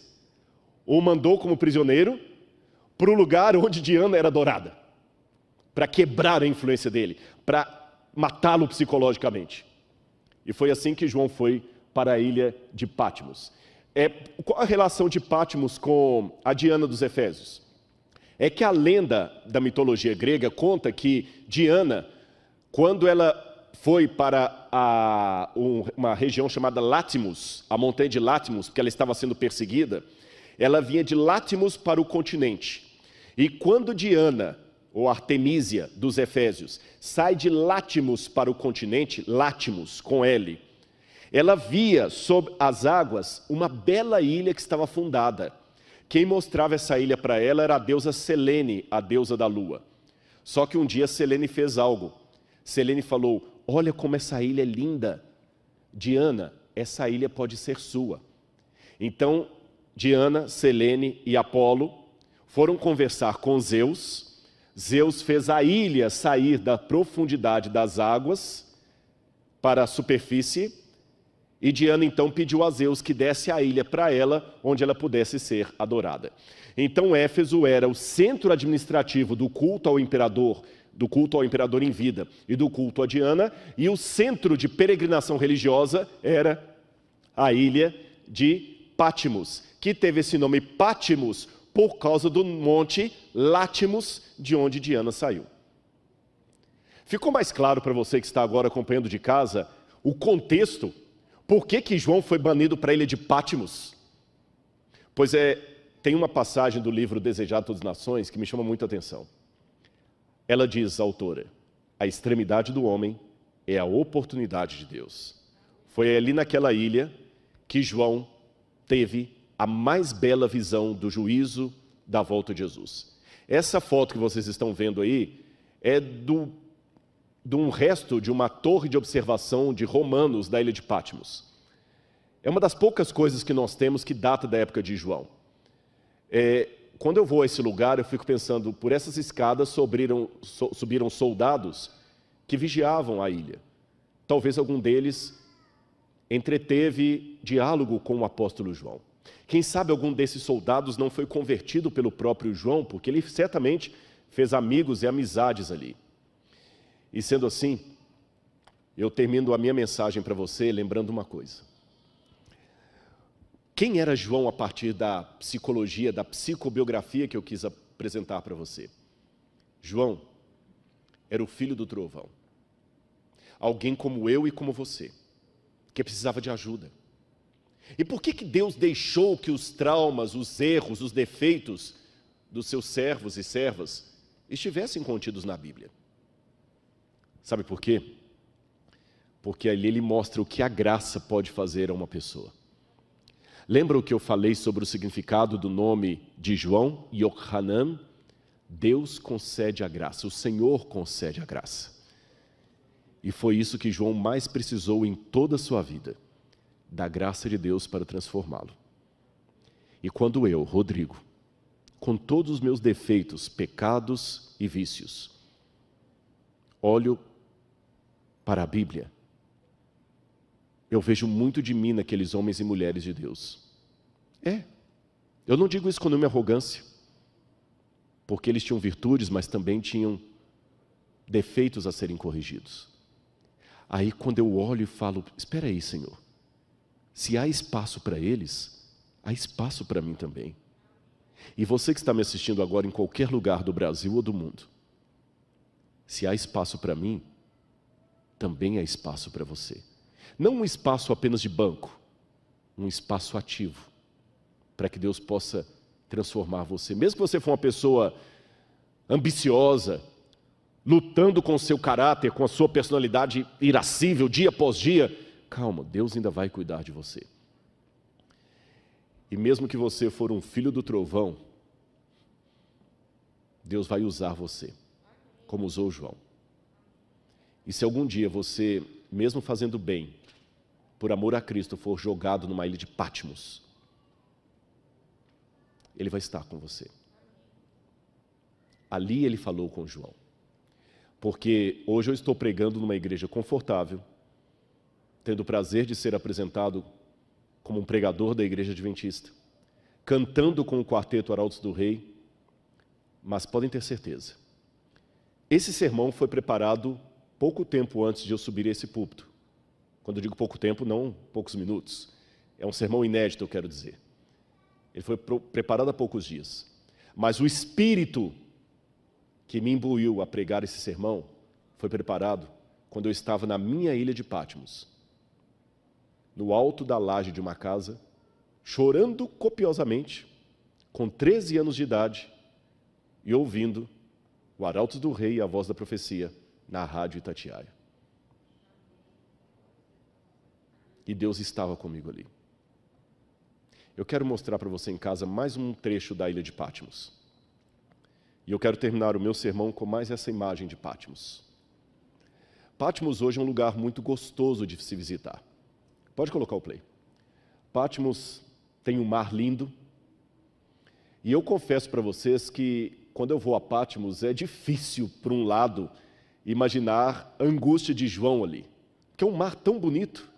O mandou como prisioneiro para o lugar onde Diana era adorada, para quebrar a influência dele, para matá-lo psicologicamente. E foi assim que João foi para a ilha de Pátimos. É, qual a relação de Pátimos com a Diana dos Efésios? É que a lenda da mitologia grega conta que Diana, quando ela foi para a, um, uma região chamada Látimos, a montanha de Látimos, porque ela estava sendo perseguida. Ela vinha de Látimos para o continente. E quando Diana, ou Artemísia dos Efésios, sai de Látimos para o continente, Látimos com L, ela via sob as águas uma bela ilha que estava fundada. Quem mostrava essa ilha para ela era a deusa Selene, a deusa da lua. Só que um dia Selene fez algo. Selene falou: Olha como essa ilha é linda. Diana, essa ilha pode ser sua. Então, Diana, Selene e Apolo foram conversar com Zeus. Zeus fez a ilha sair da profundidade das águas para a superfície. E Diana então pediu a Zeus que desse a ilha para ela, onde ela pudesse ser adorada. Então Éfeso era o centro administrativo do culto ao imperador do culto ao imperador em vida e do culto a Diana, e o centro de peregrinação religiosa era a ilha de Pátimos, que teve esse nome Pátimos por causa do monte Látimos, de onde Diana saiu. Ficou mais claro para você que está agora acompanhando de casa o contexto? Por que, que João foi banido para a ilha de Pátimos? Pois é, tem uma passagem do livro Desejado Todas as Nações que me chama muita atenção. Ela diz, autora, a extremidade do homem é a oportunidade de Deus. Foi ali naquela ilha que João teve a mais bela visão do juízo da volta de Jesus. Essa foto que vocês estão vendo aí é do, de um resto de uma torre de observação de romanos da ilha de Patmos. É uma das poucas coisas que nós temos que data da época de João. É, quando eu vou a esse lugar, eu fico pensando, por essas escadas subiram, subiram soldados que vigiavam a ilha. Talvez algum deles entreteve diálogo com o apóstolo João. Quem sabe algum desses soldados não foi convertido pelo próprio João, porque ele certamente fez amigos e amizades ali. E sendo assim, eu termino a minha mensagem para você lembrando uma coisa. Quem era João a partir da psicologia, da psicobiografia que eu quis apresentar para você? João era o filho do trovão. Alguém como eu e como você, que precisava de ajuda. E por que, que Deus deixou que os traumas, os erros, os defeitos dos seus servos e servas estivessem contidos na Bíblia? Sabe por quê? Porque ali ele mostra o que a graça pode fazer a uma pessoa. Lembra o que eu falei sobre o significado do nome de João, Yohanan? Deus concede a graça, o Senhor concede a graça. E foi isso que João mais precisou em toda a sua vida da graça de Deus para transformá-lo. E quando eu, Rodrigo, com todos os meus defeitos, pecados e vícios, olho para a Bíblia, eu vejo muito de mim naqueles homens e mulheres de Deus. É, eu não digo isso com nenhuma arrogância, porque eles tinham virtudes, mas também tinham defeitos a serem corrigidos. Aí, quando eu olho e falo: Espera aí, Senhor, se há espaço para eles, há espaço para mim também. E você que está me assistindo agora em qualquer lugar do Brasil ou do mundo, se há espaço para mim, também há espaço para você. Não um espaço apenas de banco, um espaço ativo, para que Deus possa transformar você. Mesmo que você for uma pessoa ambiciosa, lutando com o seu caráter, com a sua personalidade irascível dia após dia, calma, Deus ainda vai cuidar de você. E mesmo que você for um filho do trovão, Deus vai usar você, como usou João. E se algum dia você, mesmo fazendo bem, por amor a Cristo, for jogado numa ilha de Patmos, Ele vai estar com você. Ali ele falou com João. Porque hoje eu estou pregando numa igreja confortável, tendo o prazer de ser apresentado como um pregador da igreja adventista, cantando com o quarteto Arautos do Rei, mas podem ter certeza, esse sermão foi preparado pouco tempo antes de eu subir esse púlpito. Quando eu digo pouco tempo, não poucos minutos. É um sermão inédito, eu quero dizer. Ele foi preparado há poucos dias. Mas o espírito que me imbuiu a pregar esse sermão foi preparado quando eu estava na minha ilha de Patmos, no alto da laje de uma casa, chorando copiosamente, com 13 anos de idade, e ouvindo o Arautos do Rei e a voz da profecia na rádio Itatiaia. E Deus estava comigo ali. Eu quero mostrar para você em casa mais um trecho da ilha de Patmos. E eu quero terminar o meu sermão com mais essa imagem de Patmos. Patmos hoje é um lugar muito gostoso de se visitar. Pode colocar o play. Patmos tem um mar lindo. E eu confesso para vocês que quando eu vou a Patmos é difícil, por um lado, imaginar a angústia de João ali, que é um mar tão bonito.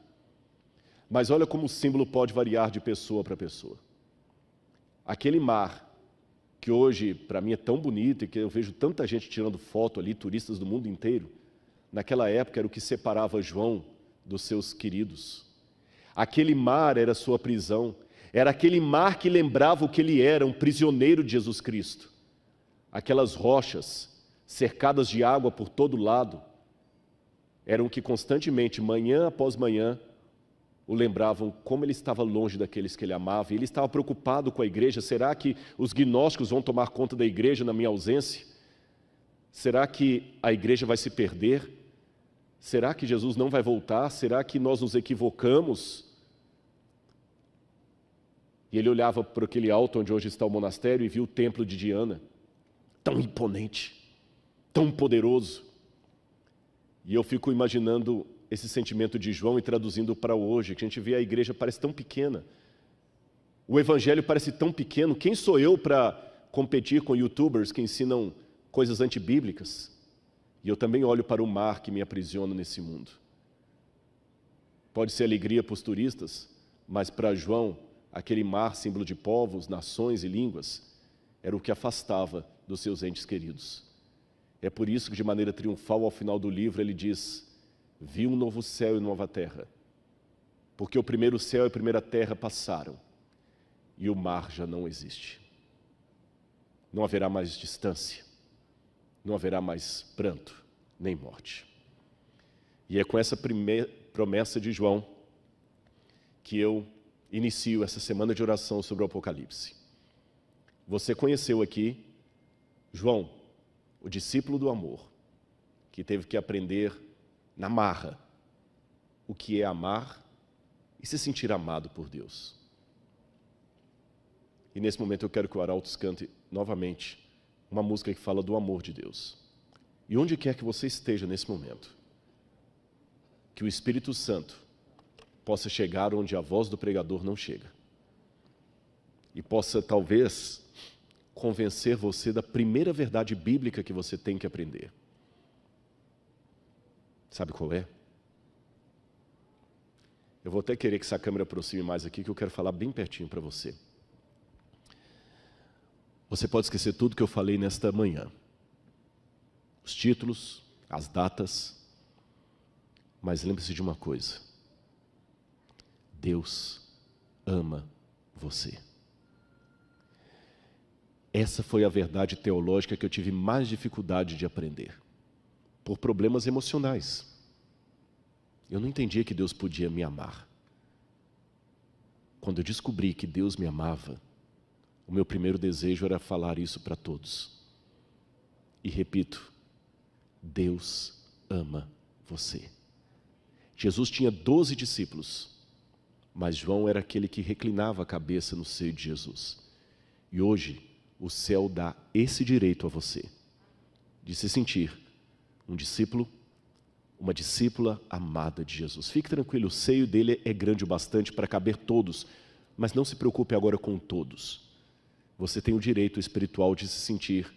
Mas olha como o símbolo pode variar de pessoa para pessoa. Aquele mar que hoje para mim é tão bonito e que eu vejo tanta gente tirando foto ali, turistas do mundo inteiro, naquela época era o que separava João dos seus queridos. Aquele mar era sua prisão, era aquele mar que lembrava o que ele era, um prisioneiro de Jesus Cristo. Aquelas rochas cercadas de água por todo lado, eram que constantemente, manhã após manhã, o lembravam como ele estava longe daqueles que ele amava, e ele estava preocupado com a igreja. Será que os gnósticos vão tomar conta da igreja na minha ausência? Será que a igreja vai se perder? Será que Jesus não vai voltar? Será que nós nos equivocamos? E ele olhava para aquele alto onde hoje está o monastério e viu o templo de Diana, tão imponente, tão poderoso. E eu fico imaginando esse sentimento de João e traduzindo para hoje, que a gente vê a igreja parece tão pequena. O evangelho parece tão pequeno. Quem sou eu para competir com youtubers que ensinam coisas antibíblicas? E eu também olho para o mar que me aprisiona nesse mundo. Pode ser alegria para os turistas, mas para João, aquele mar, símbolo de povos, nações e línguas, era o que afastava dos seus entes queridos. É por isso que, de maneira triunfal, ao final do livro, ele diz: vi um novo céu e nova terra, porque o primeiro céu e a primeira terra passaram e o mar já não existe. Não haverá mais distância, não haverá mais pranto, nem morte. E é com essa promessa de João que eu inicio essa semana de oração sobre o Apocalipse. Você conheceu aqui João, o discípulo do amor, que teve que aprender na marra o que é amar e se sentir amado por Deus. E nesse momento eu quero que o Arautos cante novamente uma música que fala do amor de Deus. E onde quer que você esteja nesse momento, que o Espírito Santo possa chegar onde a voz do pregador não chega. E possa, talvez, convencer você da primeira verdade bíblica que você tem que aprender. Sabe qual é? Eu vou até querer que essa câmera aproxime mais aqui, que eu quero falar bem pertinho para você. Você pode esquecer tudo que eu falei nesta manhã. Os títulos, as datas. Mas lembre-se de uma coisa. Deus ama você. Essa foi a verdade teológica que eu tive mais dificuldade de aprender. Por problemas emocionais. Eu não entendia que Deus podia me amar. Quando eu descobri que Deus me amava, o meu primeiro desejo era falar isso para todos. E repito, Deus ama você. Jesus tinha doze discípulos, mas João era aquele que reclinava a cabeça no seio de Jesus. E hoje, o céu dá esse direito a você, de se sentir um discípulo, uma discípula amada de Jesus. Fique tranquilo, o seio dele é grande o bastante para caber todos, mas não se preocupe agora com todos você tem o direito espiritual de se sentir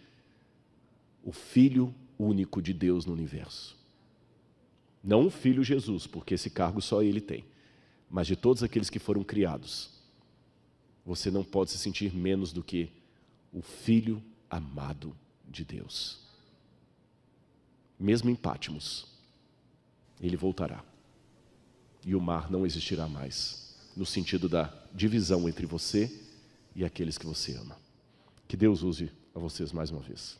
o filho único de Deus no universo. Não o filho Jesus, porque esse cargo só ele tem, mas de todos aqueles que foram criados, você não pode se sentir menos do que o filho amado de Deus. Mesmo em Pátimos, ele voltará. E o mar não existirá mais, no sentido da divisão entre você e aqueles que você ama. Que Deus use a vocês mais uma vez.